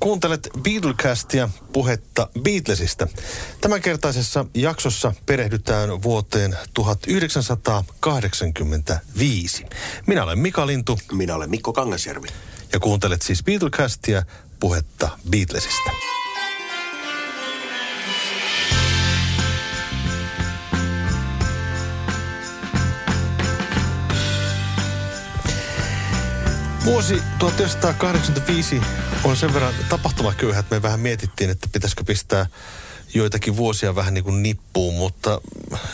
Kuuntelet Beatlecastia puhetta Beatlesista. Tämänkertaisessa jaksossa perehdytään vuoteen 1985. Minä olen Mika Lintu. Minä olen Mikko Kangasjärvi. Ja kuuntelet siis Beatlecastia puhetta Beatlesista. Vuosi 1985 on sen verran tapahtumaköyhä, että me vähän mietittiin, että pitäisikö pistää joitakin vuosia vähän niin kuin nippuun, mutta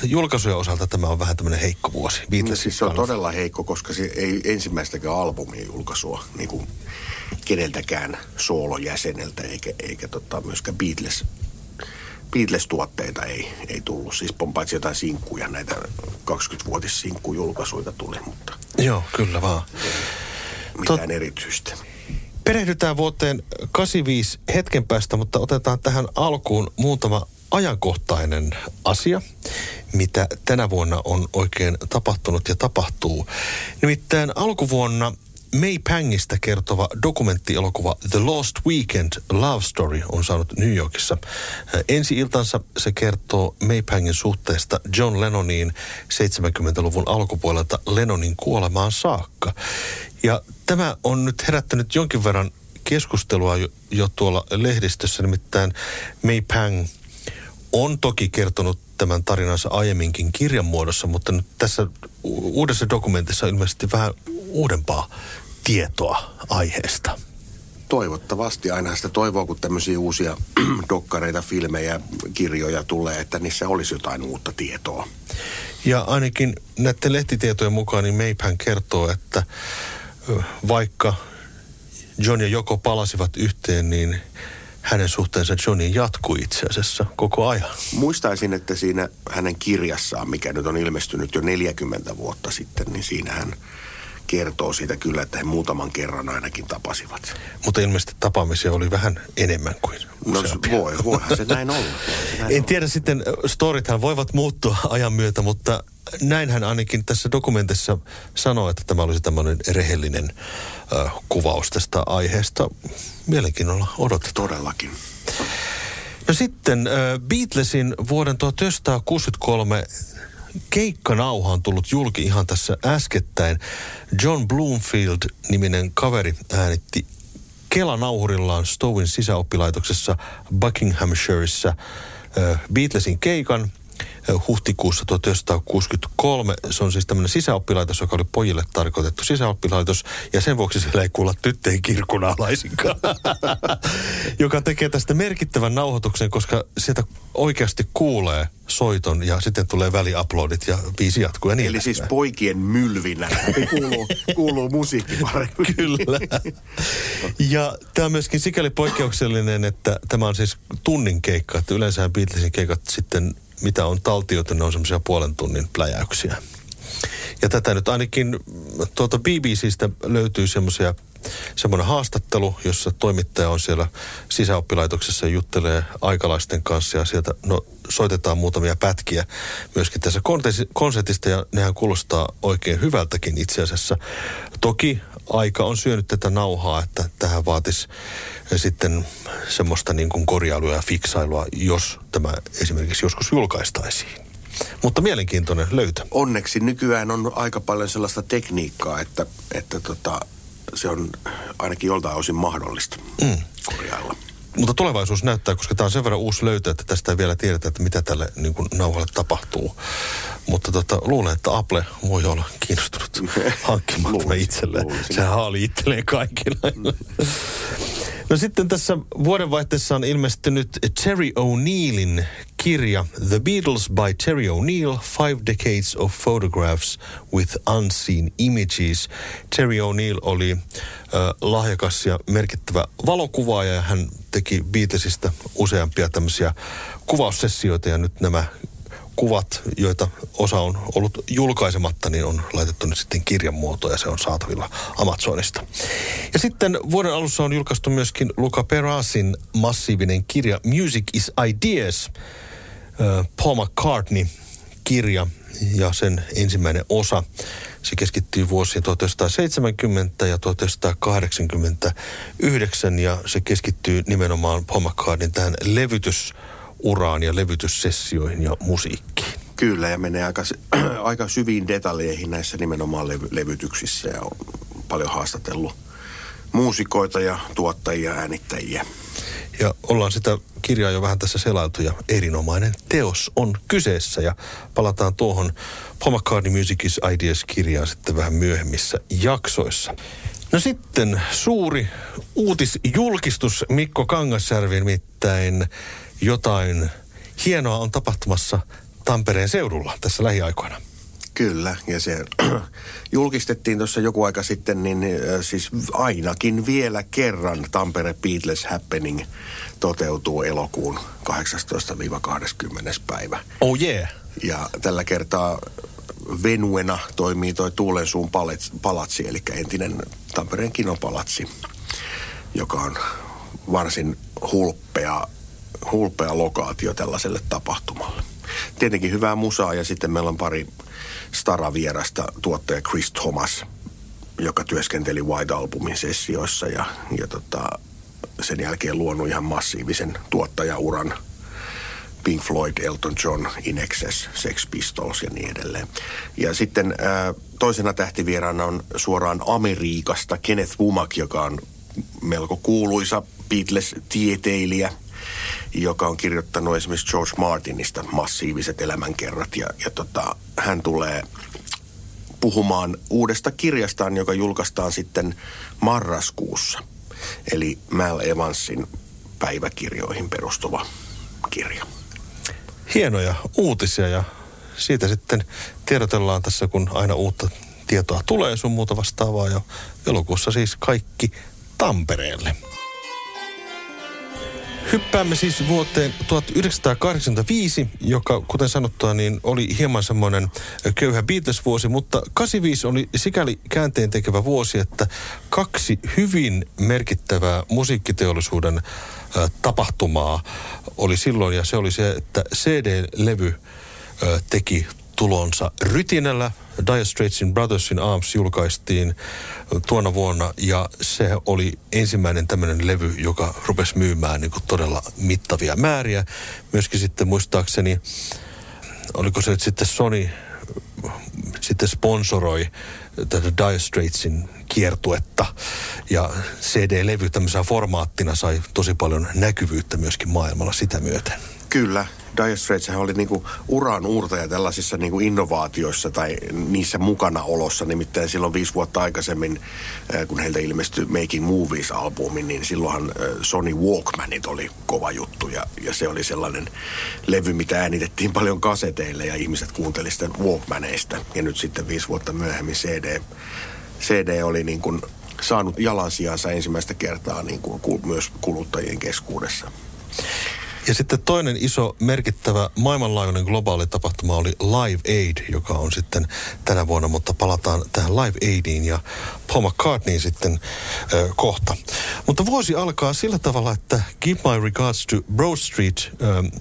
julkaisujen osalta tämä on vähän tämmöinen heikko vuosi. No, siis se on todella heikko, koska se ei ensimmäistäkään albumin julkaisua niin kuin keneltäkään soolojäseneltä eikä, eikä tota, myöskään Beatles Beatles-tuotteita ei, ei tullut. Siis paitsi jotain sinkkuja, näitä 20-vuotissinkku-julkaisuita tuli, mutta... Joo, kyllä vaan mitään Tot... erityistä. Perehdytään vuoteen 85 hetken päästä, mutta otetaan tähän alkuun muutama ajankohtainen asia, mitä tänä vuonna on oikein tapahtunut ja tapahtuu. Nimittäin alkuvuonna May Pangista kertova dokumenttielokuva The Lost Weekend Love Story on saanut New Yorkissa. Ensi iltansa se kertoo May Pangin suhteesta John Lennoniin 70-luvun alkupuolelta Lennonin kuolemaan saakka. Ja tämä on nyt herättänyt jonkin verran keskustelua jo, jo tuolla lehdistössä, nimittäin May Pang on toki kertonut tämän tarinansa aiemminkin kirjan muodossa, mutta nyt tässä uudessa dokumentissa on ilmeisesti vähän uudempaa tietoa aiheesta. Toivottavasti aina sitä toivoo, kun tämmöisiä uusia dokkareita, filmejä, kirjoja tulee, että niissä olisi jotain uutta tietoa. Ja ainakin näiden lehtitietojen mukaan niin Maypan kertoo, että vaikka John ja Joko palasivat yhteen, niin hänen suhteensa Johnin jatkui itse asiassa koko ajan. Muistaisin, että siinä hänen kirjassaan, mikä nyt on ilmestynyt jo 40 vuotta sitten, niin siinä hän kertoo siitä kyllä, että he muutaman kerran ainakin tapasivat. Mutta ilmeisesti tapaamisia oli vähän enemmän kuin No voi, voihan se näin olla. Se näin en olla. tiedä sitten, storithan voivat muuttua ajan myötä, mutta näin hän ainakin tässä dokumentissa sanoi, että tämä olisi tämmöinen rehellinen äh, kuvaus tästä aiheesta. Mielenkiinnolla odotetaan. Todellakin. No sitten äh, Beatlesin vuoden 1963 keikkanauha on tullut julki ihan tässä äskettäin. John Bloomfield-niminen kaveri äänitti Kelanauhurillaan Stowin sisäoppilaitoksessa Buckinghamshireissa Beatlesin keikan – huhtikuussa 1963. Se on siis tämmöinen sisäoppilaitos, joka oli pojille tarkoitettu sisäoppilaitos. Ja sen vuoksi siellä ei kuulla tyttöjen kirkkunalaisinkaan. joka tekee tästä merkittävän nauhoituksen, koska sieltä oikeasti kuulee soiton ja sitten tulee väliaplodit ja biisi jatkuu ja niin Eli siis poikien mylvinä kuuluu, kuuluu musiikki paremmin. Kyllä. Ja tämä on myöskin sikäli poikkeuksellinen, että tämä on siis tunnin keikka. Että yleensä Beatlesin keikat sitten mitä on taltioitu, ne on semmoisia puolen tunnin pläjäyksiä. Ja tätä nyt ainakin tuolta BBCstä löytyy semmoisia semmoinen haastattelu, jossa toimittaja on siellä sisäoppilaitoksessa ja juttelee aikalaisten kanssa ja sieltä no, soitetaan muutamia pätkiä myöskin tässä konsertista ja nehän kuulostaa oikein hyvältäkin itse asiassa. Toki aika on syönyt tätä nauhaa, että tähän vaatisi sitten semmoista niin kuin korjailua ja fiksailua, jos tämä esimerkiksi joskus julkaistaisiin. Mutta mielenkiintoinen löytö. Onneksi nykyään on aika paljon sellaista tekniikkaa, että, että tota, se on ainakin joltain osin mahdollista mm. korjailla. Mutta tulevaisuus näyttää, koska tämä on sen verran uusi löytö, että tästä ei vielä tiedetä, että mitä tälle niin kuin nauhalle tapahtuu. Mutta tota, luulen, että Apple voi olla kiinnostunut hankkimaan tämä itselleen. Sehän haali itselleen kaikilla. No sitten tässä vuodenvaihteessa on ilmestynyt Terry O'Neillin kirja The Beatles by Terry O'Neill, Five Decades of Photographs with Unseen Images. Terry O'Neill oli äh, lahjakas ja merkittävä valokuvaaja ja hän teki Beatlesista useampia tämmöisiä kuvaussessioita ja nyt nämä kuvat, joita osa on ollut julkaisematta, niin on laitettu nyt sitten kirjan muotoon ja se on saatavilla Amazonista. Ja sitten vuoden alussa on julkaistu myöskin Luca Perasin massiivinen kirja Music is Ideas, Paul McCartney kirja ja sen ensimmäinen osa. Se keskittyy vuosiin 1970 ja 1989 ja se keskittyy nimenomaan Paul McCartneyn tähän levytysuraan ja levytyssessioihin ja musiikkiin. Kyllä, ja menee aika, aika syviin detaljeihin näissä nimenomaan levy, levytyksissä ja on paljon haastatellut muusikoita ja tuottajia ja äänittäjiä. Ja ollaan sitä kirjaa jo vähän tässä selailtu ja erinomainen teos on kyseessä ja palataan tuohon Paul McCartney Music is Ideas-kirjaan sitten vähän myöhemmissä jaksoissa. No sitten suuri uutisjulkistus Mikko Kangasjärvi, nimittäin jotain hienoa on tapahtumassa Tampereen seudulla tässä lähiaikoina. Kyllä, ja se julkistettiin tuossa joku aika sitten, niin siis ainakin vielä kerran Tampere Beatles Happening toteutuu elokuun 18-20. päivä. Oh yeah. Ja tällä kertaa venuena toimii toi Tuulensuun palatsi, eli entinen Tampereen kinopalatsi, joka on varsin hulppea, hulppea lokaatio tällaiselle tapahtumalle. Tietenkin hyvää musaa ja sitten meillä on pari Stara-vierasta tuottaja Chris Thomas, joka työskenteli White Albumin sessioissa ja, ja tota, sen jälkeen luonut ihan massiivisen tuottajauran Pink Floyd, Elton John, In Excess, Sex Pistols ja niin edelleen. Ja sitten ää, toisena tähtivieraana on suoraan Amerikasta Kenneth Womack, joka on melko kuuluisa Beatles-tieteilijä, joka on kirjoittanut esimerkiksi George Martinista massiiviset elämänkerrat. Ja, ja tota, hän tulee puhumaan uudesta kirjastaan, joka julkaistaan sitten marraskuussa. Eli Mal Evansin päiväkirjoihin perustuva kirja. Hienoja uutisia ja siitä sitten tiedotellaan tässä, kun aina uutta tietoa tulee sun muuta vastaavaa jo elokuussa siis kaikki Tampereelle. Hyppäämme siis vuoteen 1985, joka kuten sanottua niin oli hieman semmoinen köyhä Beatles-vuosi, mutta 85 oli sikäli käänteen tekevä vuosi, että kaksi hyvin merkittävää musiikkiteollisuuden tapahtumaa oli silloin ja se oli se, että CD-levy teki tulonsa rytinällä. Dire Straitsin Brothersin Arms julkaistiin tuona vuonna ja se oli ensimmäinen tämmöinen levy, joka rupesi myymään niin kuin todella mittavia määriä. Myöskin sitten muistaakseni, oliko se nyt sitten Sony sitten sponsoroi tätä Dire Straitsin kiertuetta. Ja CD-levy tämmöisenä formaattina sai tosi paljon näkyvyyttä myöskin maailmalla sitä myöten. Kyllä, Dire Straits oli niinku uran uurtaja tällaisissa niinku innovaatioissa tai niissä mukana olossa. Nimittäin silloin viisi vuotta aikaisemmin, kun heiltä ilmestyi Making Movies-albumi, niin silloinhan Sony Walkmanit oli kova juttu. Ja, ja se oli sellainen levy, mitä äänitettiin paljon kaseteille ja ihmiset kuuntelivat sitä Walkmaneista. Ja nyt sitten viisi vuotta myöhemmin CD, CD oli niin kuin saanut jalansijansa ensimmäistä kertaa niin kuin myös kuluttajien keskuudessa. Ja sitten toinen iso merkittävä maailmanlaajuinen globaali tapahtuma oli Live Aid, joka on sitten tänä vuonna, mutta palataan tähän Live Aidiin ja Paul McCartneyin sitten ö, kohta. Mutta vuosi alkaa sillä tavalla, että Give My Regards to Broad Street, ö,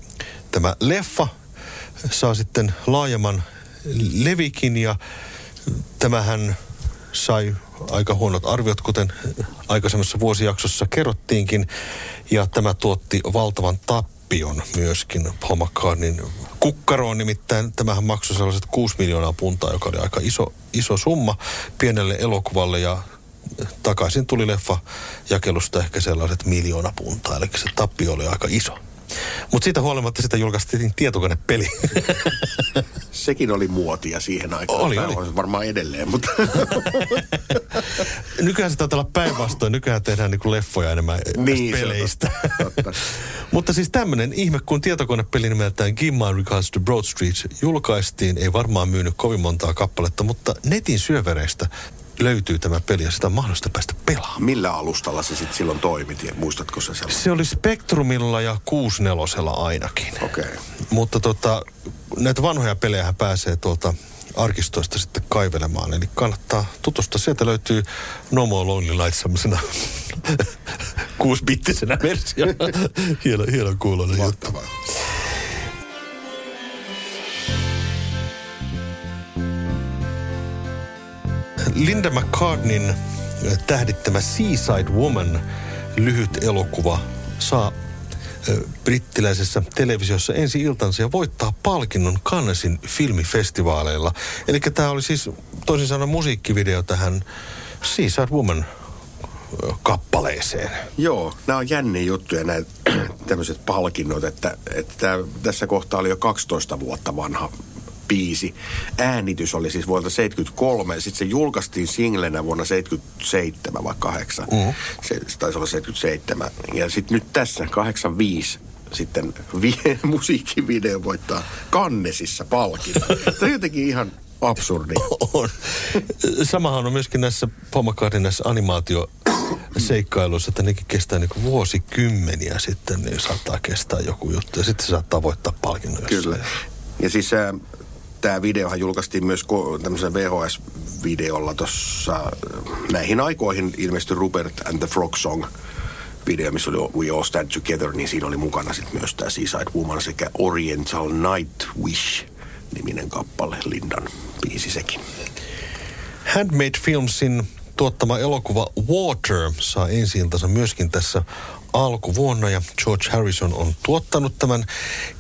tämä leffa, saa sitten laajemman levikin ja tämähän sai aika huonot arviot, kuten aikaisemmassa vuosijaksossa kerrottiinkin. Ja tämä tuotti valtavan tappion myöskin Paul McCartneyn kukkaroon. Nimittäin tämähän maksoi sellaiset 6 miljoonaa puntaa, joka oli aika iso, iso summa pienelle elokuvalle. Ja takaisin tuli leffa jakelusta ehkä sellaiset miljoona puntaa. Eli se tappio oli aika iso. Mutta siitä huolimatta sitä julkaistiin tietokonepeli. Sekin oli muotia siihen aikaan. Oli, oli. On varmaan edelleen, mutta... Nykyään sitä taitaa olla päinvastoin. Nykyään tehdään niinku leffoja enemmän niin, peleistä. Totta, mutta siis tämmöinen ihme, kun tietokonepeli nimeltään Give My Regards to Broad Street julkaistiin, ei varmaan myynyt kovin montaa kappaletta, mutta netin syövereistä löytyy tämä peli ja sitä on mahdollista päästä pelaamaan. Millä alustalla se sitten silloin toimi? Muistatko se sellainen? Se oli Spectrumilla ja 64 ainakin. Okei. Okay. Mutta tota, näitä vanhoja pelejä pääsee tuolta arkistoista sitten kaivelemaan. Eli kannattaa tutustua. Sieltä löytyy No More Lonely Lights semmoisena kuusbittisenä versio. hieno, hieno kuulonen juttu. Linda McCartneyn tähdittämä Seaside Woman lyhyt elokuva saa brittiläisessä televisiossa ensi iltansa ja voittaa palkinnon Cannesin filmifestivaaleilla. Eli tämä oli siis toisin sanoen musiikkivideo tähän Seaside Woman kappaleeseen. Joo, nämä on jänniä juttuja, nämä tämmöiset palkinnot, että, että tässä kohtaa oli jo 12 vuotta vanha biisi. Äänitys oli siis vuodelta 73 ja sitten se julkaistiin singlenä vuonna 77 vai 8. Mm. Se, se taisi olla 77. Ja sitten nyt tässä 85 sitten vi- musiikkivideo voittaa Kannesissa palkinnon. Tämä on jotenkin ihan absurdi. On. Samahan on myöskin näissä Paul McCartney näissä animaatio seikkailuissa, että nekin kestää niin vuosikymmeniä sitten, niin saattaa kestää joku juttu ja sitten se saattaa voittaa palkinnon. Kyllä. Ja siis äh, tämä videohan julkaistiin myös tämmöisellä VHS-videolla tuossa näihin aikoihin ilmestyi Rupert and the Frog Song video, missä oli We All Stand Together, niin siinä oli mukana sitten myös tämä Seaside Woman sekä Oriental Night Wish niminen kappale, Lindan biisi sekin. Handmade Filmsin tuottama elokuva Water saa ensi myöskin tässä alkuvuonna ja George Harrison on tuottanut tämän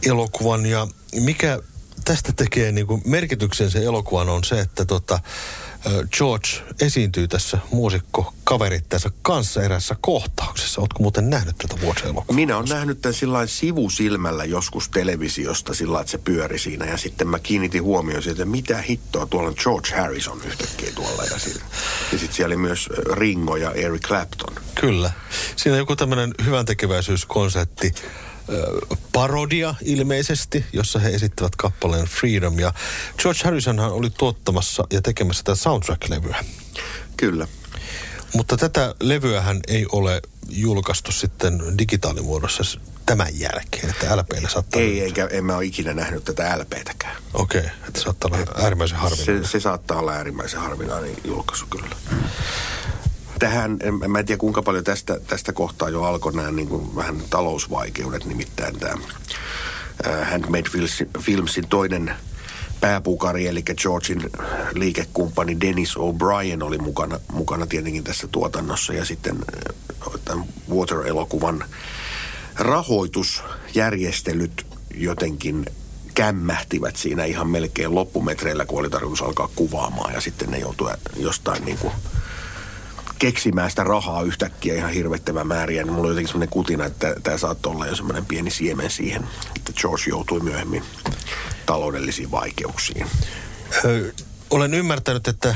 elokuvan ja mikä tästä tekee niin kuin merkityksen se elokuvan on se, että tota, George esiintyy tässä muusikko kaverittensa kanssa erässä kohtauksessa. Oletko muuten nähnyt tätä vuosi Minä olen nähnyt tämän sillä sivusilmällä joskus televisiosta sillä että se pyöri siinä. Ja sitten mä kiinnitin huomioon että mitä hittoa tuolla on George Harrison yhtäkkiä tuolla. Ja, ja sitten siellä oli myös Ringo ja Eric Clapton. Kyllä. Siinä on joku tämmöinen hyvän tekeväisyyskonsepti parodia ilmeisesti, jossa he esittävät kappaleen Freedom. Ja George Harrisonhan oli tuottamassa ja tekemässä tätä soundtrack-levyä. Kyllä. Mutta tätä levyähän ei ole julkaistu sitten digitaalimuodossa tämän jälkeen, että LPllä saattaa... Ei, nyt... eikä en mä ole ikinä nähnyt tätä LPtäkään. Okei, okay, että saattaa olla äärimmäisen harvinainen. Se, se saattaa olla äärimmäisen harvinainen julkaisu kyllä tähän, en, mä en tiedä kuinka paljon tästä, tästä kohtaa jo alkoi nämä niin kuin vähän talousvaikeudet, nimittäin tämä uh, Handmade Filmsin toinen pääpukari, eli Georgein liikekumppani Dennis O'Brien oli mukana, mukana tietenkin tässä tuotannossa. Ja sitten tämän Water-elokuvan rahoitusjärjestelyt jotenkin kämmähtivät siinä ihan melkein loppumetreillä, kun oli tarkoitus alkaa kuvaamaan. Ja sitten ne joutuivat jostain niin kuin keksimään sitä rahaa yhtäkkiä ihan hirvettävän määriä, niin mulla on jotenkin semmoinen kutina, että tämä saattoi olla jo semmoinen pieni siemen siihen, että George joutui myöhemmin taloudellisiin vaikeuksiin. Ö, olen ymmärtänyt, että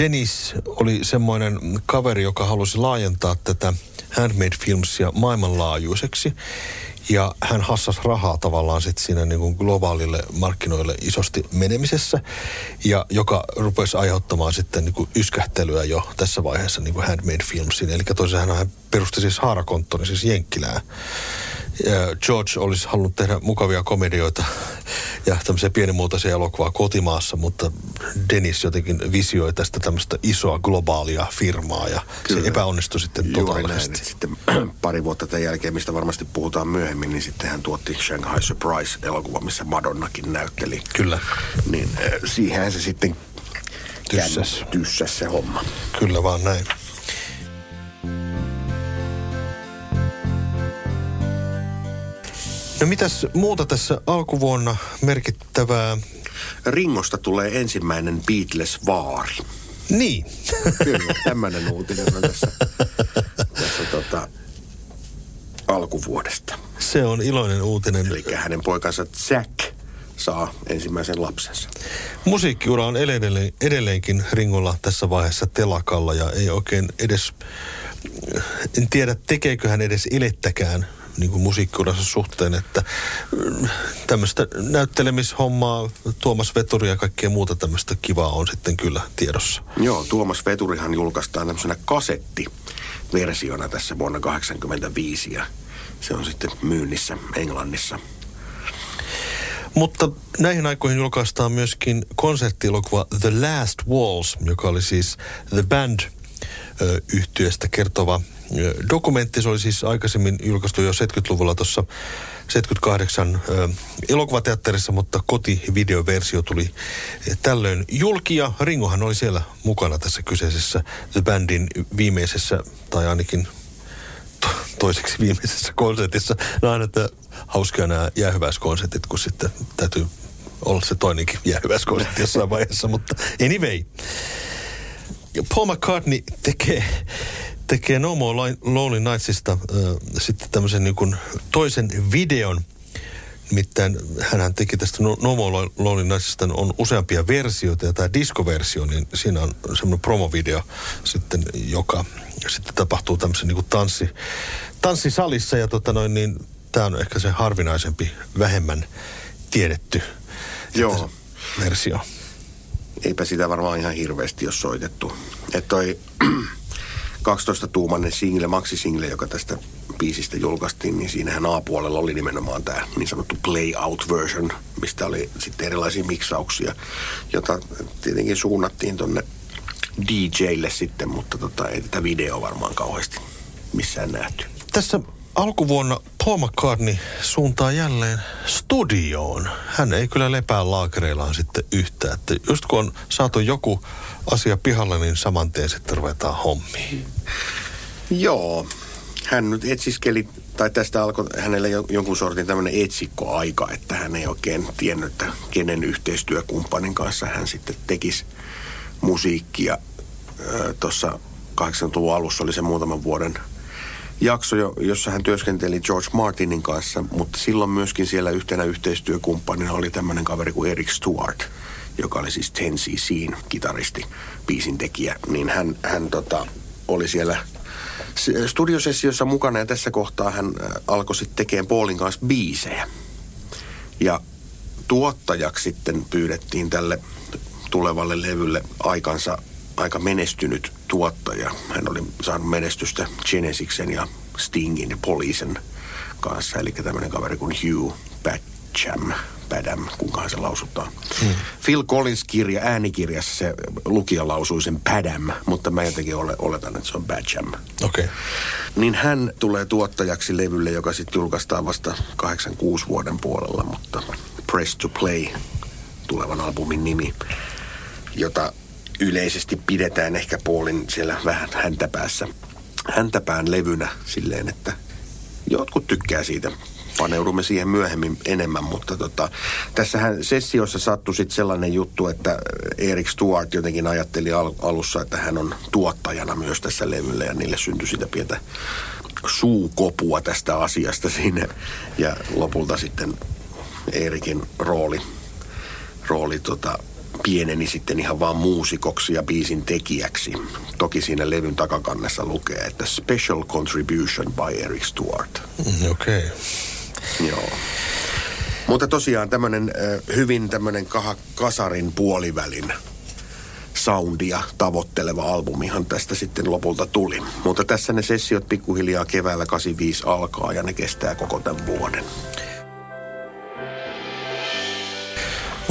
Dennis oli semmoinen kaveri, joka halusi laajentaa tätä Handmade Filmsia maailmanlaajuiseksi. Ja hän hassas rahaa tavallaan sitten siinä niin kuin globaalille markkinoille isosti menemisessä, ja joka rupesi aiheuttamaan sitten niin kuin yskähtelyä jo tässä vaiheessa niin kuin Handmade Filmsin. Eli toisin hän perusti siis haarakonttorin, siis Jenkkilää. George olisi halunnut tehdä mukavia komedioita ja tämmöisiä pienimuotoisia elokuvaa kotimaassa, mutta Dennis jotenkin visioi tästä tämmöistä isoa globaalia firmaa ja Kyllä. se epäonnistui sitten totaalisesti. Sitten pari vuotta tämän jälkeen, mistä varmasti puhutaan myöhemmin, niin sitten hän tuotti Shanghai Surprise-elokuva, missä Madonnakin näytteli. Kyllä. Niin siihen se sitten tyssäs. tyssäs se homma. Kyllä vaan näin. No mitäs muuta tässä alkuvuonna merkittävää? Ringosta tulee ensimmäinen Beatles-vaari. Niin. Kyllä, tämmöinen uutinen on tässä, tässä tota, alkuvuodesta. Se on iloinen uutinen. Eli hänen poikansa Jack saa ensimmäisen lapsensa. Musiikkiura on edelleen, edelleenkin Ringolla tässä vaiheessa telakalla ja ei oikein edes, en tiedä tekeekö hän edes elettäkään niin kuin musiikkiuransa suhteen, että mm, tämmöistä näyttelemishommaa, Tuomas Veturi ja kaikkea muuta tämmöistä kivaa on sitten kyllä tiedossa. Joo, Tuomas Veturihan julkaistaan tämmöisenä kasettiversiona tässä vuonna 1985 ja se on sitten myynnissä Englannissa. Mutta näihin aikoihin julkaistaan myöskin konserttielokuva The Last Walls, joka oli siis The Band yhtiöstä kertova dokumentti. Se oli siis aikaisemmin julkaistu jo 70-luvulla tuossa 78 ö, elokuvateatterissa, mutta kotivideoversio tuli tällöin julki ja Ringohan oli siellä mukana tässä kyseisessä The Bandin viimeisessä tai ainakin to- toiseksi viimeisessä konsertissa. No aina, että hauskaa nämä jäähyväiskonsertit, kun sitten täytyy olla se toinenkin jäähyväiskonsertti jossain vaiheessa, mutta anyway. Paul McCartney tekee, tekee No More Lonely Nightsista äh, sitten tämmöisen niin kuin toisen videon. Nimittäin hän teki tästä No, no More Lonely Nightsista on useampia versioita ja tämä diskoversio, niin siinä on semmoinen promovideo sitten, joka sitten tapahtuu tämmöisen niin kuin tanssi, tanssisalissa ja tota noin, niin tämä on ehkä se harvinaisempi, vähemmän tiedetty Joo. versio. Eipä sitä varmaan ihan hirveästi ole soitettu. Että toi 12-tuumainen single, maksisingle, joka tästä biisistä julkaistiin, niin siinähän A-puolella oli nimenomaan tämä niin sanottu play out version, mistä oli sitten erilaisia miksauksia, jota tietenkin suunnattiin tonne DJlle sitten, mutta tota, ei tätä videoa varmaan kauheasti missään nähty. Tässä alkuvuonna Paul McCartney suuntaa jälleen studioon. Hän ei kyllä lepää laakereillaan sitten yhtään. Että just kun on saatu joku asia pihalle, niin saman tien sitten ruvetaan hommiin. Joo, hän nyt etsiskeli, tai tästä alkoi hänellä jo- jonkun sortin tämmöinen etsikkoaika, että hän ei oikein tiennyt, että kenen yhteistyökumppanin kanssa hän sitten tekisi musiikkia. Tuossa 80-luvun alussa oli se muutaman vuoden jakso, jo- jossa hän työskenteli George Martinin kanssa, mutta silloin myöskin siellä yhtenä yhteistyökumppanina oli tämmöinen kaveri kuin Eric Stewart, joka oli siis 10cc kitaristi, biisin tekijä, niin hän, hän tota, oli siellä studiosessiossa mukana ja tässä kohtaa hän alkoi sitten tekemään Paulin kanssa biisejä. Ja tuottajaksi sitten pyydettiin tälle tulevalle levylle aikansa aika menestynyt tuottaja. Hän oli saanut menestystä Genesiksen ja Stingin ja Poliisen kanssa, eli tämmöinen kaveri kuin Hugh Badham, Badham, kuinkahan se lausutaan. Hmm. Phil Collins kirja, äänikirjassa se lukija lausui sen Badham, mutta mä jotenkin ole, oletan, että se on Badham. Okei. Okay. Niin hän tulee tuottajaksi levylle, joka sitten julkaistaan vasta 86 vuoden puolella, mutta Press to Play, tulevan albumin nimi, jota yleisesti pidetään ehkä Paulin siellä vähän häntäpäässä, häntäpään levynä silleen, että jotkut tykkää siitä. Paneudumme siihen myöhemmin enemmän, mutta tota, tässähän sessiossa sattui sitten sellainen juttu, että Erik Stuart jotenkin ajatteli al- alussa, että hän on tuottajana myös tässä levyllä ja niille syntyi sitä pientä suukopua tästä asiasta siinä. Ja lopulta sitten Eerikin rooli, rooli tota, pieneni sitten ihan vaan muusikoksi ja biisin tekijäksi. Toki siinä levyn takakannessa lukee, että Special Contribution by Eric Stewart. Mm, Okei. Okay. Joo. Mutta tosiaan tämmöinen hyvin tämmöinen kasarin puolivälin soundia tavoitteleva albumihan tästä sitten lopulta tuli. Mutta tässä ne sessiot pikkuhiljaa keväällä 85 alkaa ja ne kestää koko tämän vuoden.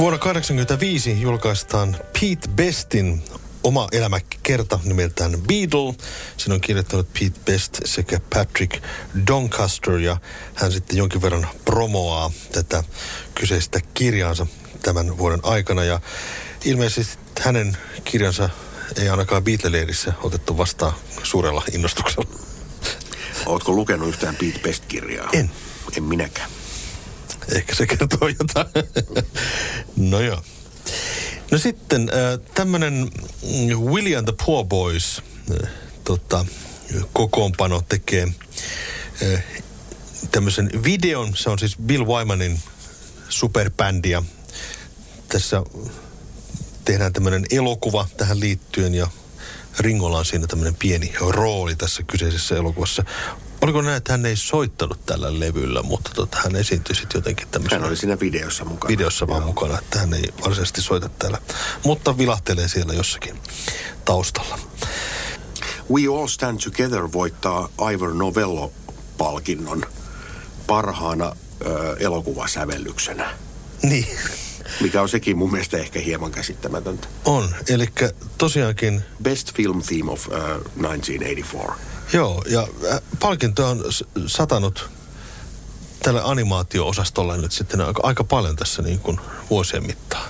Vuonna 1985 julkaistaan Pete Bestin oma elämäkerta nimeltään Beatle. Sen on kirjoittanut Pete Best sekä Patrick Doncaster ja hän sitten jonkin verran promoaa tätä kyseistä kirjaansa tämän vuoden aikana ja ilmeisesti hänen kirjansa ei ainakaan Beatle-leirissä otettu vastaan suurella innostuksella. Ootko lukenut yhtään Pete Best-kirjaa? En. En minäkään. Ehkä se kertoo jotain. no joo. No sitten äh, tämmöinen William the Poor Boys äh, tota, kokoonpano tekee äh, tämmöisen videon. Se on siis Bill Wymanin superbändi tässä tehdään tämmöinen elokuva tähän liittyen ja Ringolla on siinä tämmöinen pieni rooli tässä kyseisessä elokuvassa. Oliko näin, että hän ei soittanut tällä levyllä, mutta tota, hän esiintyi sitten jotenkin tämmöisessä Hän oli siinä videossa mukana. videossa vaan Joo. mukana, että hän ei varsinaisesti soita täällä. Mutta vilahtelee siellä jossakin taustalla. We All Stand Together voittaa Ivor Novello-palkinnon parhaana ö, elokuvasävellyksenä, Niin, mikä on sekin mun mielestä ehkä hieman käsittämätöntä. on. Eli tosiaankin Best Film Theme of uh, 1984. Joo, ja äh, palkinto on satanut tälle animaatio-osastolle nyt sitten aika, aika paljon tässä niin kuin vuosien mittaan.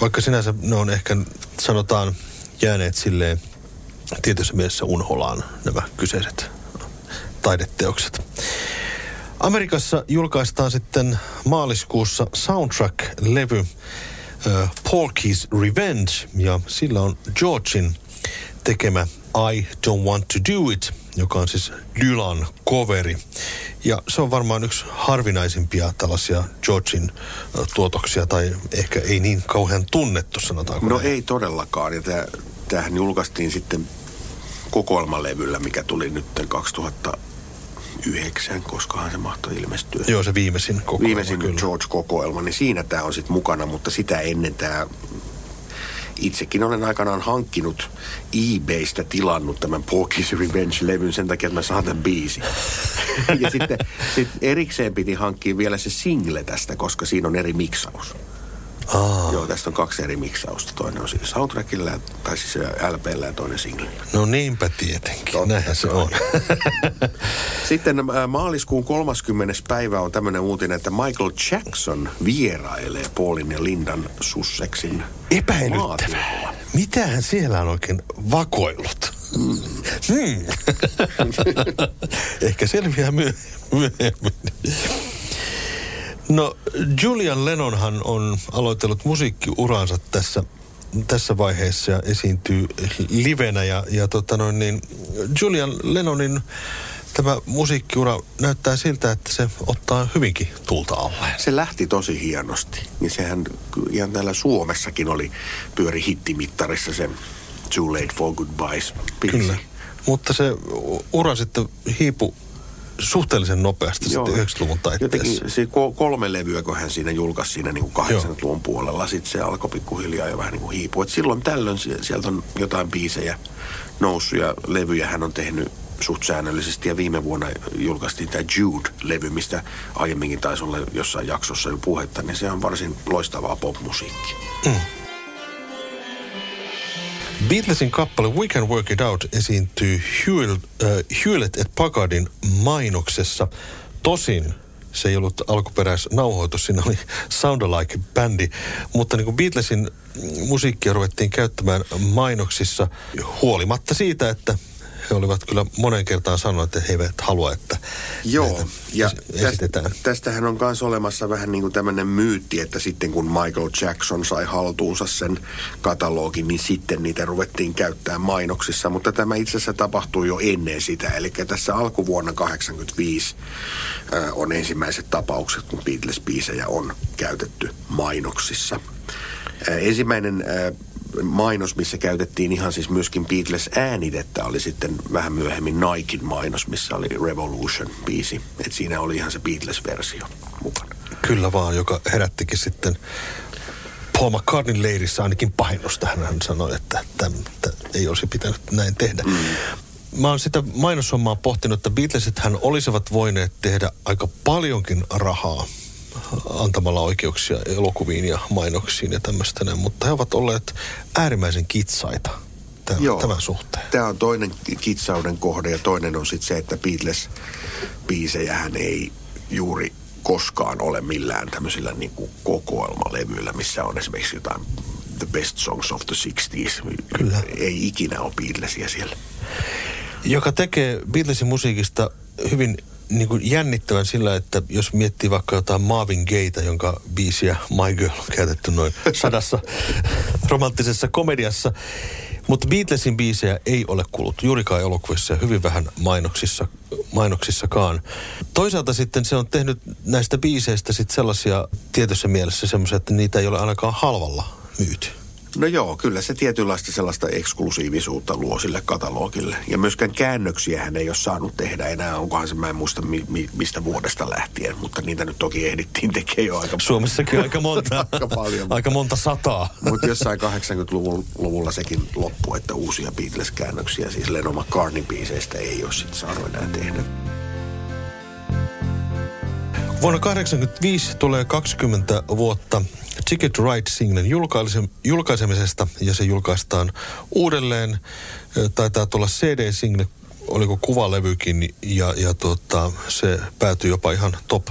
Vaikka sinänsä ne on ehkä, sanotaan, jääneet silleen tietyssä mielessä unholaan nämä kyseiset taideteokset. Amerikassa julkaistaan sitten maaliskuussa soundtrack-levy uh, Porky's Revenge, ja sillä on Georgein tekemä I Don't Want to Do It, joka on siis Dylan coveri. Ja se on varmaan yksi harvinaisimpia tällaisia Georgein tuotoksia, tai ehkä ei niin kauhean tunnettu, sanotaanko No näin. ei todellakaan, ja tämähän julkaistiin sitten kokoelmalevyllä, mikä tuli nyt 2009, koskahan se mahtoi ilmestyä. Joo, se viimeisin kokoelma. Viimeisin kyllä. George-kokoelma, niin siinä tämä on sitten mukana, mutta sitä ennen tämä itsekin olen aikanaan hankkinut eBaystä tilannut tämän Porky's Revenge-levyn sen takia, että mä saan tämän biisi. ja sitten sit erikseen piti hankkia vielä se single tästä, koska siinä on eri miksaus. Aa. Joo, tästä on kaksi eri miksausta. Toinen on siis soundtrackilla, tai siis LPllä ja toinen single. No niinpä tietenkin, Totta näinhän se on. Sitten äh, maaliskuun 30. päivä on tämmöinen uutinen, että Michael Jackson vierailee Paulin ja Lindan Sussexin Epäilyttävää. Mitähän siellä on oikein vakoillut? Mm. Hmm. Ehkä selviää myöhemmin. No Julian Lennonhan on aloitellut musiikkiuransa tässä, tässä vaiheessa ja esiintyy livenä. Ja, ja tota noin, niin Julian Lennonin tämä musiikkiura näyttää siltä, että se ottaa hyvinkin tulta alle. Se lähti tosi hienosti. Niin sehän ihan täällä Suomessakin oli pyöri hittimittarissa se Too Late for Goodbyes biisi. Kyllä. Mutta se ura sitten hiipu suhteellisen nopeasti Joo. sitten 90-luvun taitteessa. Jotenkin se kolme levyä, kun hän siinä julkaisi siinä niin kuin 80-luvun puolella, sitten se alkoi pikkuhiljaa jo vähän niin kuin hiipua. Et silloin tällöin sieltä on jotain biisejä noussut ja levyjä hän on tehnyt suht säännöllisesti ja viime vuonna julkaistiin tämä Jude-levy, mistä aiemminkin taisi olla jossain jaksossa jo puhetta, niin se on varsin loistavaa popmusiikkia. Mm. Beatlesin kappale We Can Work It Out esiintyy uh, Hewlett et Packardin mainoksessa. Tosin se ei ollut alkuperäisnauhoitus, siinä oli Sound Alike-bändi, mutta niin kuin Beatlesin musiikkia ruvettiin käyttämään mainoksissa huolimatta siitä, että he olivat kyllä monen kertaan sanoneet, että he eivät halua, että Joo, ja esitetään. tästähän on myös olemassa vähän niin kuin tämmöinen myytti, että sitten kun Michael Jackson sai haltuunsa sen katalogin, niin sitten niitä ruvettiin käyttää mainoksissa, mutta tämä itse asiassa tapahtui jo ennen sitä, eli tässä alkuvuonna 85 äh, on ensimmäiset tapaukset, kun Beatles-biisejä on käytetty mainoksissa. Äh, ensimmäinen äh, mainos, missä käytettiin ihan siis myöskin Beatles-äänitettä, oli sitten vähän myöhemmin Nikein mainos, missä oli Revolution-biisi. Et siinä oli ihan se Beatles-versio mukana. Kyllä vaan, joka herättikin sitten Paul McCartneyn leirissä ainakin painosta. Hän sanoi, että tämä ei olisi pitänyt näin tehdä. Mm. Mä oon sitä mainoshommaa pohtinut, että Beatlesit hän olisivat voineet tehdä aika paljonkin rahaa antamalla oikeuksia elokuviin ja mainoksiin ja tämmöistä, mutta he ovat olleet äärimmäisen kitsaita tämän, Joo, tämän suhteen. Tämä on toinen kitsauden kohde ja toinen on sitten se, että Beatles-biisejähän ei juuri koskaan ole millään tämmöisillä niin kuin kokoelmalevyillä, missä on esimerkiksi jotain The Best Songs of the 60s. Kyllä. Ei ikinä ole Beatlesia siellä. Joka tekee Beatlesin musiikista hyvin niin kuin jännittävän sillä, että jos miettii vaikka jotain Marvin Gayetä, jonka biisiä My Girl on käytetty noin sadassa romanttisessa komediassa, mutta Beatlesin biisejä ei ole kuullut juurikaan elokuvissa ja hyvin vähän mainoksissa, mainoksissakaan. Toisaalta sitten se on tehnyt näistä biiseistä sitten sellaisia tietyssä mielessä semmoisia, että niitä ei ole ainakaan halvalla myyty. No joo, kyllä se tietynlaista sellaista eksklusiivisuutta luo sille katalogille. Ja myöskään käännöksiä hän ei ole saanut tehdä enää, onkohan se, mä en muista mi, mi, mistä vuodesta lähtien, mutta niitä nyt toki ehdittiin tekemään jo aika Suomessakin aika monta, aika, paljon, aika monta sataa. Mutta jossain 80-luvulla sekin loppui, että uusia Beatles-käännöksiä, siis Lennon McCartney biiseistä ei ole sitten saanut enää tehdä. Vuonna 1985 tulee 20 vuotta Ticket to Ride-singlen julkaisemisesta ja se julkaistaan uudelleen. Taitaa tulla CD-single oliko kuvalevykin ja, ja tuota, se päätyi jopa ihan top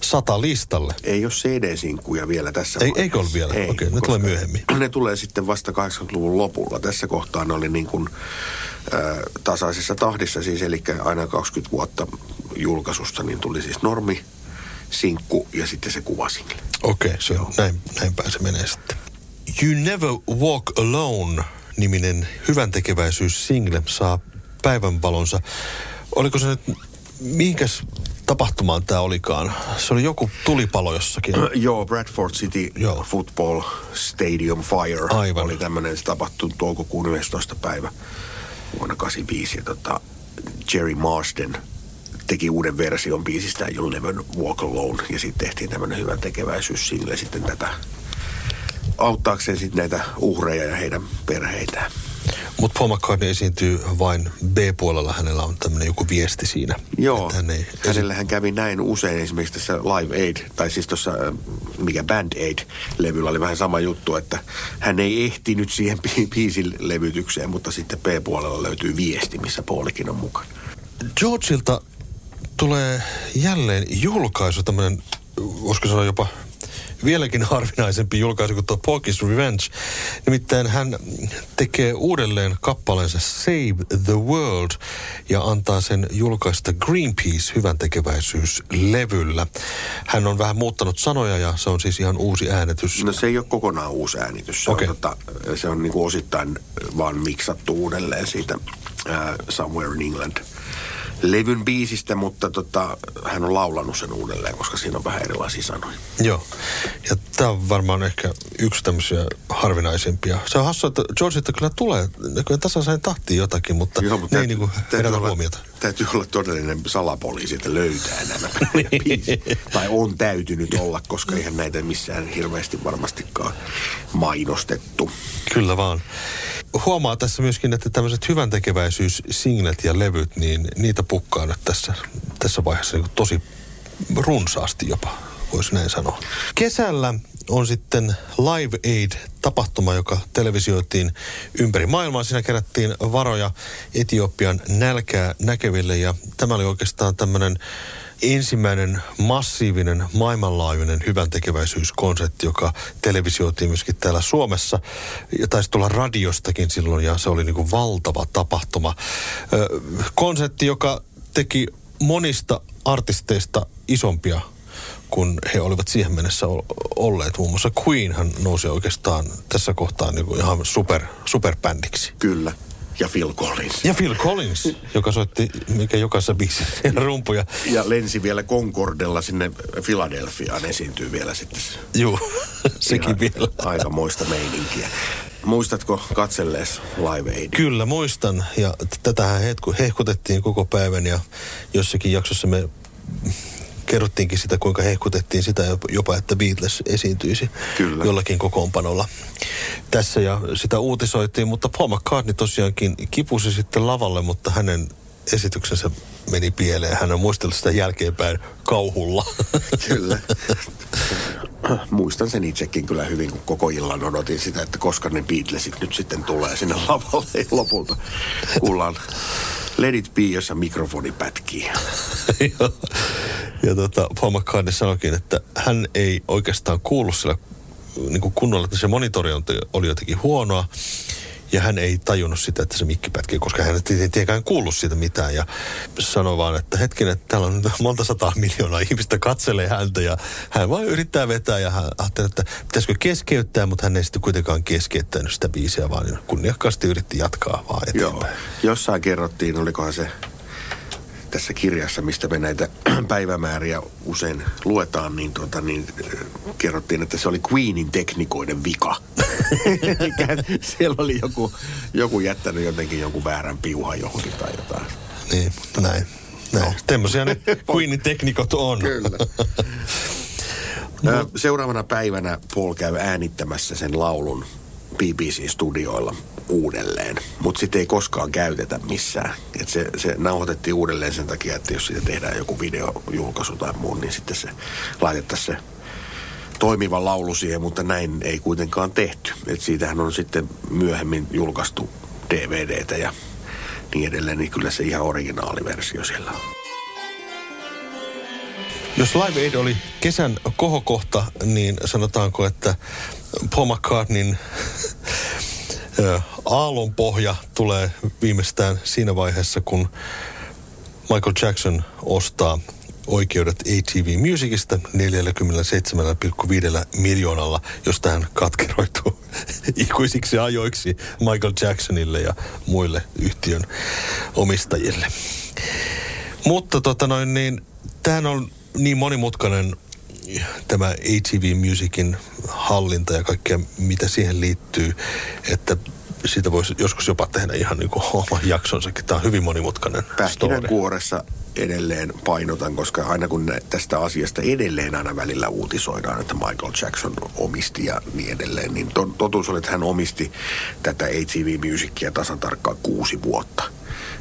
100 listalle. Ei ole CD-sinkkuja vielä tässä Ei, eikö ole vielä? Okei, okay, ne tulee myöhemmin. Ne tulee sitten vasta 80-luvun lopulla. Tässä kohtaa ne oli niin kuin, äh, tasaisessa tahdissa siis, eli aina 20 vuotta julkaisusta, niin tuli siis normi, sinkku ja sitten se kuvasingle. Okei, okay, se on, näin, näinpä se menee sitten. You Never Walk Alone niminen hyvän tekeväisyys single saa päivänvalonsa. Oliko se nyt, mihinkäs tapahtumaan tämä olikaan? Se oli joku tulipalo jossakin. Joo, Bradford City Joo. Football Stadium Fire Aivan. oli tämmöinen, se tapahtui toukokuun 11. päivä vuonna 85. Ja tota, Jerry Marsden teki uuden version biisistä You'll Never Walk Alone. Ja sitten tehtiin tämmöinen hyvän tekeväisyys single sitten tätä auttaakseen sitten näitä uhreja ja heidän perheitään. Mutta Paul McCartney esiintyy vain B-puolella, hänellä on tämmöinen joku viesti siinä. Joo, hän ei hänellä hän kävi näin usein esimerkiksi tässä Live Aid, tai siis tuossa mikä Band Aid-levyllä oli vähän sama juttu, että hän ei ehtinyt siihen biisin levytykseen, mutta sitten B-puolella löytyy viesti, missä Paulikin on mukana. Georgeilta tulee jälleen julkaisu, tämmöinen, voisiko sanoa jopa vieläkin harvinaisempi julkaisu kuin tuo Porky's Revenge. Nimittäin hän tekee uudelleen kappaleensa Save the World ja antaa sen julkaista Greenpeace hyvän tekeväisyyslevyllä. Hän on vähän muuttanut sanoja ja se on siis ihan uusi äänitys. No se ei ole kokonaan uusi äänitys. Se okay. on, tota, se on niinku osittain vaan miksattu uudelleen siitä uh, Somewhere in England – levyn biisistä, mutta tota, hän on laulanut sen uudelleen, koska siinä on vähän erilaisia sanoja. Joo. Ja tämä on varmaan ehkä yksi tämmöisiä harvinaisempia. Se on hassu, että Georgeilta kyllä tulee kyllä tasaiseen tahtiin jotakin, mutta Joo, mutta ne ei niinku herätä olla, huomiota. Täytyy olla todellinen salapoliisi, että löytää nämä Tai on täytynyt olla, koska eihän näitä missään hirveästi varmastikaan mainostettu. Kyllä vaan huomaa tässä myöskin, että tämmöiset hyvän singlet ja levyt, niin niitä pukkaa nyt tässä, tässä vaiheessa niin tosi runsaasti jopa, voisi näin sanoa. Kesällä on sitten Live Aid-tapahtuma, joka televisioitiin ympäri maailmaa. Siinä kerättiin varoja Etiopian nälkää näkeville ja tämä oli oikeastaan tämmöinen ensimmäinen massiivinen maailmanlaajuinen hyvän tekeväisyyskonsertti, joka televisioitiin myöskin täällä Suomessa. Ja taisi tulla radiostakin silloin ja se oli niin kuin valtava tapahtuma. konsertti, joka teki monista artisteista isompia kun he olivat siihen mennessä olleet. Muun muassa Queenhan nousi oikeastaan tässä kohtaa niin kuin ihan super, superbändiksi. Kyllä. Ja Phil Collins. Ja Phil Collins, joka soitti mikä jokaisessa biisissä rumpuja. Ja lensi vielä Concordella sinne Filadelfiaan esiintyy vielä sitten. Joo, sekin vielä. Aika moista meininkiä. Muistatko katsellees Live Aid? Kyllä muistan ja tätähän hehkutettiin koko päivän ja jossakin jaksossa me kerrottiinkin sitä, kuinka hehkutettiin sitä jopa, että Beatles esiintyisi Kyllä. jollakin kokoonpanolla tässä ja sitä uutisoitiin, mutta Paul McCartney tosiaankin kipusi sitten lavalle, mutta hänen esityksensä meni pieleen. Hän on muistellut sitä jälkeenpäin kauhulla. Kyllä. Muistan sen itsekin kyllä hyvin, kun koko illan odotin sitä, että koska ne Beatlesit nyt sitten tulee sinne lavalle lopulta. Kuullaan Let it be, jossa mikrofoni pätkii. ja tota, Paul McCartney sanoikin, että hän ei oikeastaan kuulu sillä niin kuin kunnolla, että se monitori oli jotenkin huonoa. Ja hän ei tajunnut sitä, että se mikki pätkii, koska hän ei tietenkään kuullut siitä mitään. Ja sanoi vaan, että hetken, että täällä on monta sataa miljoonaa ihmistä katselee häntä. Ja hän vaan yrittää vetää ja hän ajatteli, että pitäisikö keskeyttää, mutta hän ei sitten kuitenkaan keskeyttänyt sitä biisiä, vaan kunniakkaasti yritti jatkaa vaan eteenpäin. Joo. Jossain kerrottiin, olikohan se tässä kirjassa, mistä me näitä päivämääriä usein luetaan, niin, tuota, niin kerrottiin, että se oli Queenin teknikoiden vika. Siellä oli joku, joku jättänyt jotenkin jonkun väärän piuhan johonkin tai jotain. Niin, mutta näin. näin. No. Tämmöisiä ne Queenin teknikot on. Kyllä. No. Seuraavana päivänä Paul käy äänittämässä sen laulun BBC-studioilla uudelleen, mutta sitä ei koskaan käytetä missään. Et se, se nauhoitettiin uudelleen sen takia, että jos siitä tehdään joku videojulkaisu tai muu, niin sitten se laitettaisiin se toimiva laulu siihen, mutta näin ei kuitenkaan tehty. Et siitähän on sitten myöhemmin julkaistu DVDtä ja niin edelleen, niin kyllä se ihan originaaliversio siellä on. Jos Live Aid oli kesän kohokohta, niin sanotaanko, että Paul McCartneyn aallonpohja tulee viimeistään siinä vaiheessa, kun Michael Jackson ostaa oikeudet ATV Musicista 47,5 miljoonalla, josta hän katkeroituu ikuisiksi ajoiksi Michael Jacksonille ja muille yhtiön omistajille. Mutta tota noin, niin, tämähän on niin monimutkainen tämä ATV Musicin hallinta ja kaikkea, mitä siihen liittyy, että siitä voisi joskus jopa tehdä ihan niin kuin oma jaksonsakin. Tämä on hyvin monimutkainen kuoressa edelleen painotan, koska aina kun tästä asiasta edelleen aina välillä uutisoidaan, että Michael Jackson omisti ja niin edelleen, niin totuus oli, että hän omisti tätä ATV Musicia tasan tarkkaan kuusi vuotta.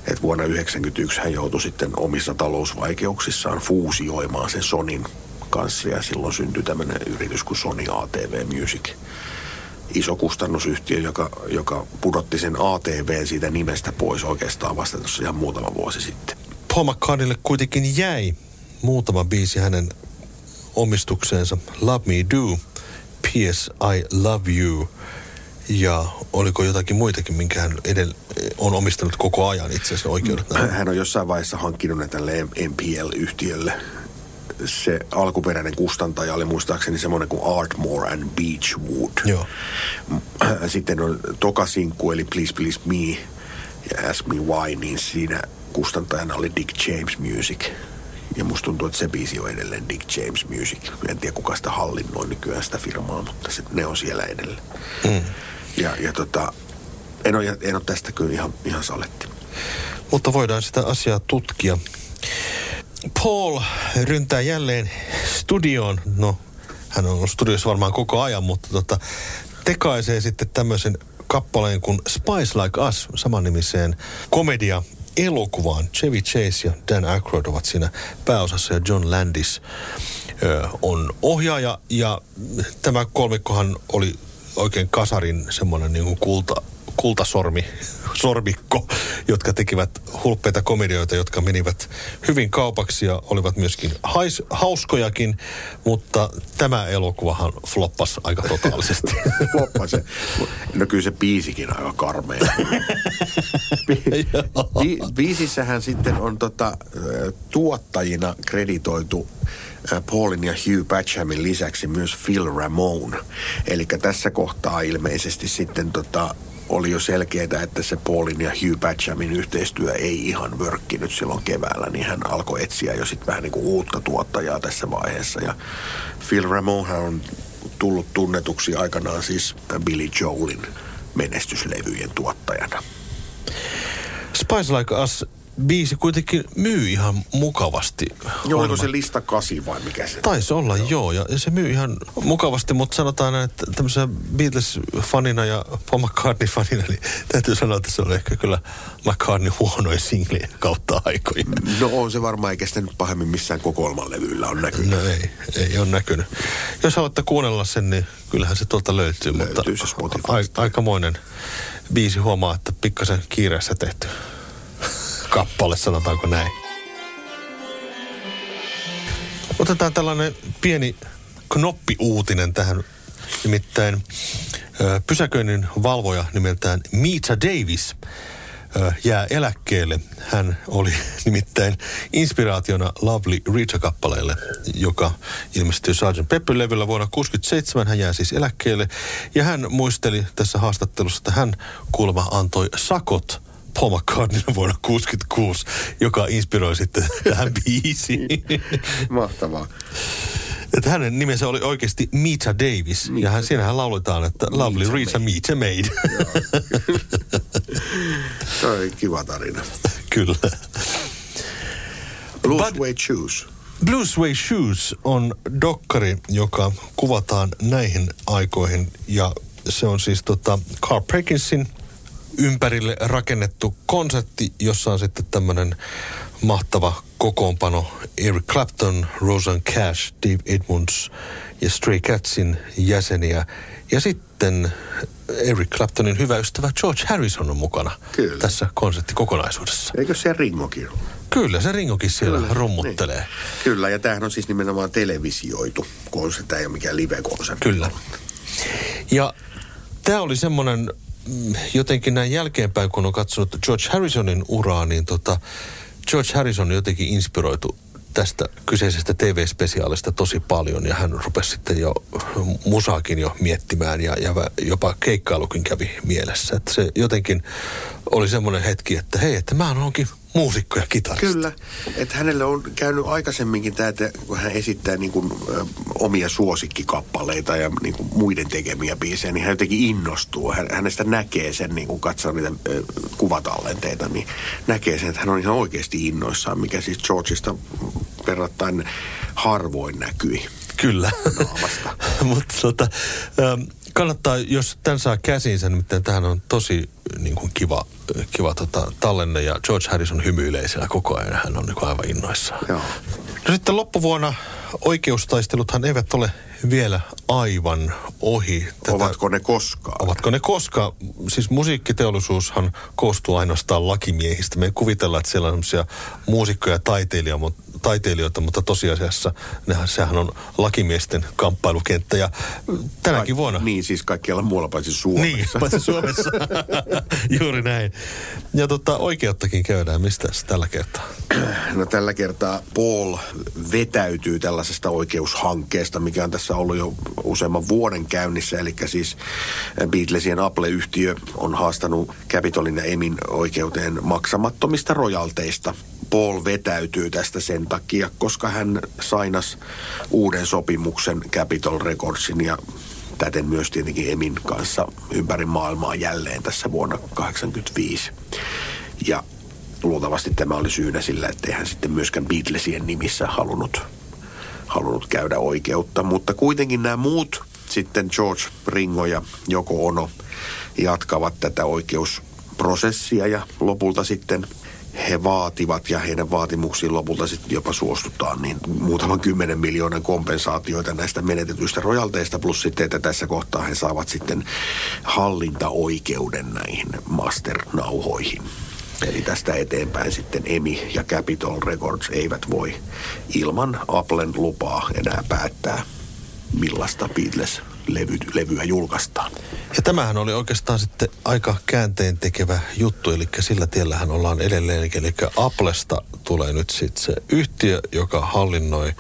Et vuonna 1991 hän joutui sitten omissa talousvaikeuksissaan fuusioimaan sen Sonin kanssa ja silloin syntyi tämmöinen yritys kuin Sony ATV Music. Iso kustannusyhtiö, joka, joka pudotti sen ATV siitä nimestä pois oikeastaan vasta tuossa ihan muutama vuosi sitten. Paul McCartneylle kuitenkin jäi muutama biisi hänen omistukseensa. Love Me Do, P.S. I Love You ja oliko jotakin muitakin, minkä hän edellä on omistanut koko ajan itse asiassa oikeudet? Näin. Hän on jossain vaiheessa hankkinut ne tälle MPL-yhtiölle se alkuperäinen kustantaja oli muistaakseni semmoinen kuin Artmore and Beechwood. Joo. Sitten on toka sinkku, eli Please Please Me ja Ask Me Why, niin siinä kustantajana oli Dick James Music. Ja musta tuntuu, että se biisi on edelleen Dick James Music. En tiedä kuka sitä hallinnoi nykyään sitä firmaa, mutta se, ne on siellä edelleen. Mm. Ja, ja tota, en ole, en ole tästä kyllä ihan, ihan saletti. Mutta voidaan sitä asiaa tutkia. Paul ryntää jälleen studioon. No, hän on ollut studiossa varmaan koko ajan, mutta tota, tekaisee sitten tämmöisen kappaleen kuin Spice Like Us, samannimiseen komedia elokuvaan. Chevy Chase ja Dan Aykroyd ovat siinä pääosassa ja John Landis ö, on ohjaaja. Ja tämä kolmikkohan oli oikein kasarin semmoinen niin kulta, kultasormi, sormikko, jotka tekivät hulppeita komedioita, jotka menivät hyvin kaupaksi ja olivat myöskin hais, hauskojakin, mutta tämä elokuvahan floppasi aika totaalisesti. floppasi. No kyllä se biisikin aika karmea. Bi- biisissähän sitten on tota, tuottajina kreditoitu Paulin ja Hugh Patchamin lisäksi myös Phil Ramone. Eli tässä kohtaa ilmeisesti sitten tota, oli jo selkeää, että se Paulin ja Hugh Patchamin yhteistyö ei ihan vörkkinyt silloin keväällä, niin hän alkoi etsiä jo sitten vähän niin kuin uutta tuottajaa tässä vaiheessa. Ja Phil Ramonehan on tullut tunnetuksi aikanaan siis Billy Joelin menestyslevyjen tuottajana. Spice Like Us biisi kuitenkin myy ihan mukavasti. Joo, oliko se lista kasi vai mikä se? Taisi olla, joo. joo. Ja se myy ihan mukavasti, mutta sanotaan, että tämmöisenä Beatles-fanina ja Paul McCartney-fanina, niin täytyy sanoa, että se oli ehkä kyllä McCartney huonoin single kautta aikojen. No on se varmaan, eikä sitä nyt pahemmin missään kokoelman levyllä on näkynyt. No ei, ei ole näkynyt. Jos haluatte kuunnella sen, niin kyllähän se tuolta löytyy. Löytyy mutta se a- aikamoinen biisi huomaa, että pikkasen kiireessä tehty kappale, sanotaanko näin. Otetaan tällainen pieni knoppiuutinen tähän. Nimittäin pysäköinnin valvoja nimeltään Mita Davis jää eläkkeelle. Hän oli nimittäin inspiraationa Lovely Rita-kappaleelle, joka ilmestyi Sgt. Pepper-levyllä vuonna 1967. Hän jää siis eläkkeelle ja hän muisteli tässä haastattelussa, että hän kuulemma antoi sakot Paul McCartney vuonna 1966, joka inspiroi sitten tähän biisiin. Mahtavaa. Että hänen nimensä oli oikeasti Mita Davis. Mita. Ja hän, siinähän lauletaan, että Mita Lovely Rita Mita Made. Toi on kiva tarina. Kyllä. Blue Suede Shoes. Blue Suede Shoes on dokkari, joka kuvataan näihin aikoihin. Ja se on siis tota Carl Perkinsin ympärille rakennettu konsertti, jossa on sitten tämmöinen mahtava kokoonpano. Eric Clapton, Roseanne Cash, Dave Edmunds ja Stray Catsin jäseniä. Ja sitten Eric Claptonin hyvä ystävä George Harrison on mukana Kyllä. tässä konserttikokonaisuudessa. Eikö se Ringokin? Kyllä, se Ringokin siellä Kyllä, rummuttelee. Niin. Kyllä, ja tämähän on siis nimenomaan televisioitu konsertti, tämä ei ole mikään live-konsertti. Kyllä. Ja tämä oli semmoinen, mm, jotenkin näin jälkeenpäin, kun on katsonut George Harrisonin uraa, niin tota, George Harrison jotenkin inspiroitu tästä kyseisestä TV-spesiaalista tosi paljon ja hän rupesi sitten jo musaakin jo miettimään ja, ja jopa keikkailukin kävi mielessä. Että se jotenkin oli semmoinen hetki, että hei, että mä onkin muusikko ja kitaristi. Kyllä, että hänelle on käynyt aikaisemminkin tämä, että kun hän esittää niin kuin, ö, omia suosikkikappaleita ja niin kuin muiden tekemiä biisejä, niin hän jotenkin innostuu. Hän, hänestä näkee sen, niin kun katsoo niitä ö, kuvatallenteita, niin näkee sen, että hän on ihan oikeasti innoissaan, mikä siis Georgeista verrattain harvoin näkyi. Kyllä. Mutta tota, ähm, kannattaa, jos tämän saa käsinsä, nimittäin tähän on tosi niin kuin kiva, kiva tota, tallenne ja George Harrison hymyilee siellä koko ajan. Hän on niin kuin aivan innoissaan. Joo. No sitten loppuvuonna oikeustaisteluthan eivät ole vielä aivan ohi. Tätä, Ovatko ne koskaan? Ovatko ne koska? Siis musiikkiteollisuushan koostuu ainoastaan lakimiehistä. Me ei kuvitella, että siellä on sellaisia muusikkoja ja taiteilijoita, mutta, taiteilijoita, mutta tosiasiassa nehän, sehän on lakimiesten kamppailukenttä. Ja tänäkin Kaik- vuonna... Niin, siis kaikkialla muualla paitsi Suomessa. Niin, paitsi Suomessa. Juuri näin. Ja tota, oikeuttakin käydään. Mistä tällä kertaa? No tällä kertaa Paul vetäytyy tällaisesta oikeushankkeesta, mikä on tässä ollut jo useamman vuoden käynnissä. Eli siis Beatlesien Apple-yhtiö on haastanut Capitolin ja Emin oikeuteen maksamattomista rojalteista. Paul vetäytyy tästä sen takia, koska hän sainas uuden sopimuksen Capitol Recordsin ja täten myös tietenkin Emin kanssa ympäri maailmaa jälleen tässä vuonna 1985. Ja luultavasti tämä oli syynä sillä, että hän sitten myöskään Beatlesien nimissä halunnut, halunnut käydä oikeutta. Mutta kuitenkin nämä muut, sitten George Ringo ja Joko Ono, jatkavat tätä oikeusprosessia ja lopulta sitten he vaativat ja heidän vaatimuksiin lopulta sitten jopa suostutaan, niin muutaman kymmenen miljoonan kompensaatioita näistä menetetyistä rojalteista, plus sitten, että tässä kohtaa he saavat sitten hallintaoikeuden näihin masternauhoihin. Eli tästä eteenpäin sitten EMI ja Capitol Records eivät voi ilman Applen lupaa enää päättää, millaista Beatles levy, levyä julkaistaan. Ja tämähän oli oikeastaan sitten aika käänteen tekevä juttu, eli sillä tiellähän ollaan edelleen. Eli Applesta tulee nyt sitten se yhtiö, joka hallinnoi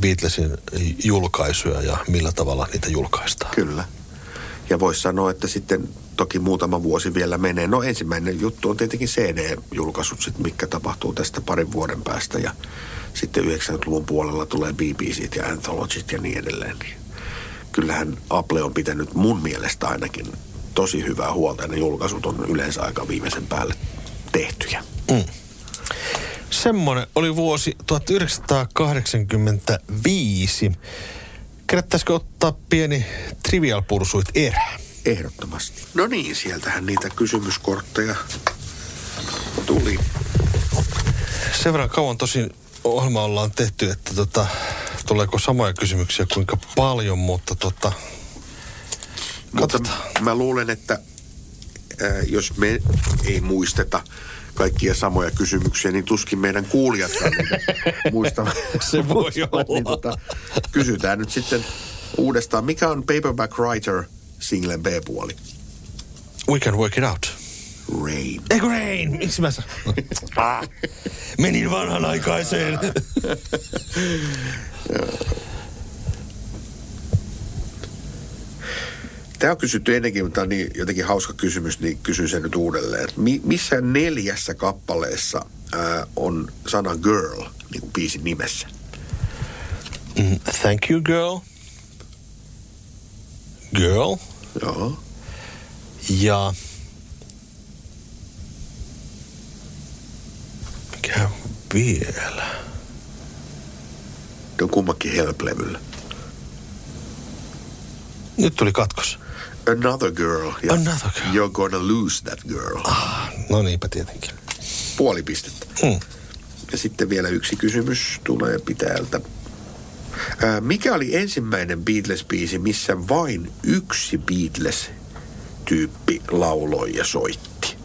Beatlesin julkaisuja ja millä tavalla niitä julkaistaan. Kyllä. Ja voisi sanoa, että sitten toki muutama vuosi vielä menee. No ensimmäinen juttu on tietenkin CD-julkaisut, sit, mikä tapahtuu tästä parin vuoden päästä. Ja sitten 90-luvun puolella tulee BBCt ja Anthologyt ja niin edelleen. Kyllähän Apple on pitänyt mun mielestä ainakin tosi hyvää huolta. Ja ne julkaisut on yleensä aika viimeisen päälle tehtyjä. Mm. Semmoinen oli vuosi 1985. Kerättäisikö ottaa pieni Trivial Pursuit erä? Ehdottomasti. No niin, sieltähän niitä kysymyskortteja tuli. Sen verran kauan tosin ohjelma ollaan tehty, että tota, tuleeko samoja kysymyksiä kuinka paljon, mutta tota, Mutta katsotaan. mä luulen, että ää, jos me ei muisteta kaikkia samoja kysymyksiä, niin tuskin meidän kuulijatkaan niitä muistavat. Se voi muistavat, olla. Niin tota, kysytään nyt sitten uudestaan, mikä on Paperback Writer singlen B-puoli? We can work it out. Rain. Eikö Rain? Miksi mä sa- ah, Menin vanhanaikaiseen. Tämä on kysytty ennenkin, mutta tämä on niin jotenkin hauska kysymys, niin kysyn sen nyt uudelleen. Mi- missä neljässä kappaleessa ää, on sana girl niin kuin biisin nimessä? Mm, Thank you, girl. Girl. Joo. Ja... Mikä vielä? Ne on kummakin help-levyllä. Nyt tuli katkos. Another girl. Ja Another girl. You're gonna lose that girl. Ah, no niinpä tietenkin. Puoli pistettä. Mm. Ja sitten vielä yksi kysymys tulee pitäjältä. Mikä oli ensimmäinen Beatles-biisi, missä vain yksi Beatles-tyyppi lauloi ja soitti?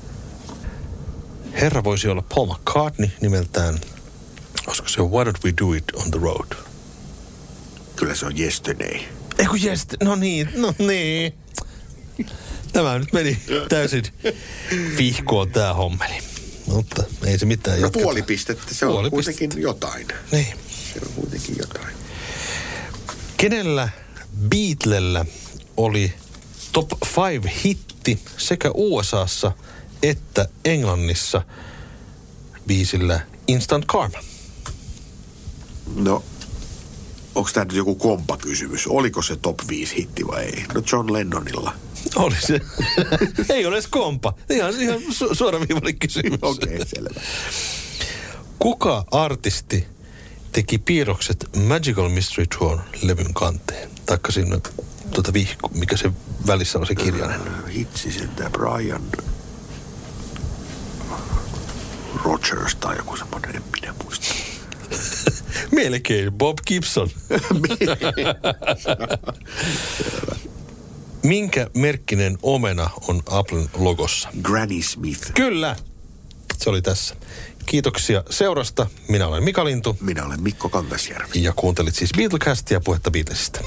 Herra voisi olla Paul McCartney nimeltään. Olisiko se Why Don't We Do It on the Road? Kyllä se on Yesterday. Ei kun jest, no niin, no niin. Tämä nyt meni täysin vihkoon tää hommeli. Mutta ei se mitään. No jatketaan. puoli pistettä, se Puoli on kuitenkin jotain. Niin. Se on kuitenkin jotain. Kenellä Beatlellä oli top 5 hitti sekä USAssa että Englannissa biisillä Instant Karma? No, onko tämä nyt joku kompakysymys? Oliko se top 5 hitti vai ei? No John Lennonilla. Oli se. ei ole edes kompa. Ihan, ihan su- suoraviivainen kysymys. Okei, okay, selvä. Kuka artisti teki piirrokset Magical Mystery Tour levyn kanteen? Taikka siinä tuota vihku, mikä se välissä on se kirjainen. Hitsi sen tää Brian Rogers tai joku semmoinen, en minä muista. Melkein Bob Gibson. Minkä merkkinen omena on Applen logossa? Granny Smith. Kyllä, se oli tässä. Kiitoksia seurasta. Minä olen Mika Lintu Minä olen Mikko Kangasjärvi. ja kuuntelit siis Beatlecastia puhetta Beatlesista.